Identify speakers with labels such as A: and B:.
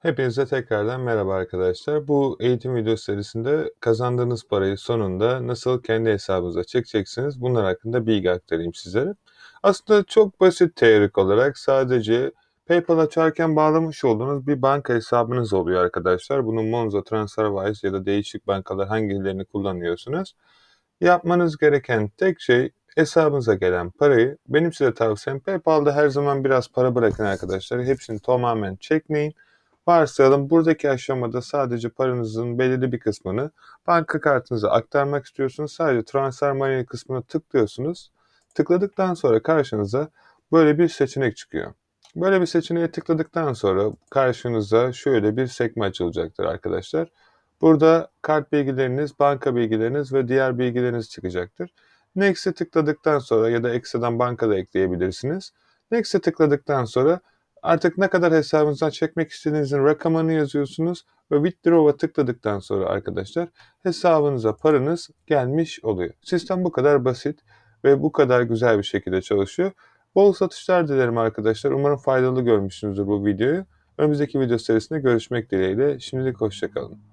A: Hepinize tekrardan merhaba arkadaşlar. Bu eğitim video serisinde kazandığınız parayı sonunda nasıl kendi hesabınıza çekeceksiniz bunlar hakkında bilgi aktarayım sizlere. Aslında çok basit teorik olarak sadece PayPal açarken bağlamış olduğunuz bir banka hesabınız oluyor arkadaşlar. Bunun Monzo, TransferWise ya da değişik bankalar hangilerini kullanıyorsunuz. Yapmanız gereken tek şey hesabınıza gelen parayı benim size tavsiyem PayPal'da her zaman biraz para bırakın arkadaşlar. Hepsini tamamen çekmeyin. Varsayalım buradaki aşamada sadece paranızın belirli bir kısmını banka kartınıza aktarmak istiyorsunuz. Sadece transfer money kısmına tıklıyorsunuz. Tıkladıktan sonra karşınıza böyle bir seçenek çıkıyor. Böyle bir seçeneğe tıkladıktan sonra karşınıza şöyle bir sekme açılacaktır arkadaşlar. Burada kart bilgileriniz, banka bilgileriniz ve diğer bilgileriniz çıkacaktır. Next'e tıkladıktan sonra ya da ekstradan bankada ekleyebilirsiniz. Next'e tıkladıktan sonra Artık ne kadar hesabınızdan çekmek istediğinizin rakamını yazıyorsunuz ve withdraw'a tıkladıktan sonra arkadaşlar hesabınıza paranız gelmiş oluyor. Sistem bu kadar basit ve bu kadar güzel bir şekilde çalışıyor. Bol satışlar dilerim arkadaşlar. Umarım faydalı görmüşsünüzdür bu videoyu. Önümüzdeki video serisinde görüşmek dileğiyle. Şimdilik hoşçakalın.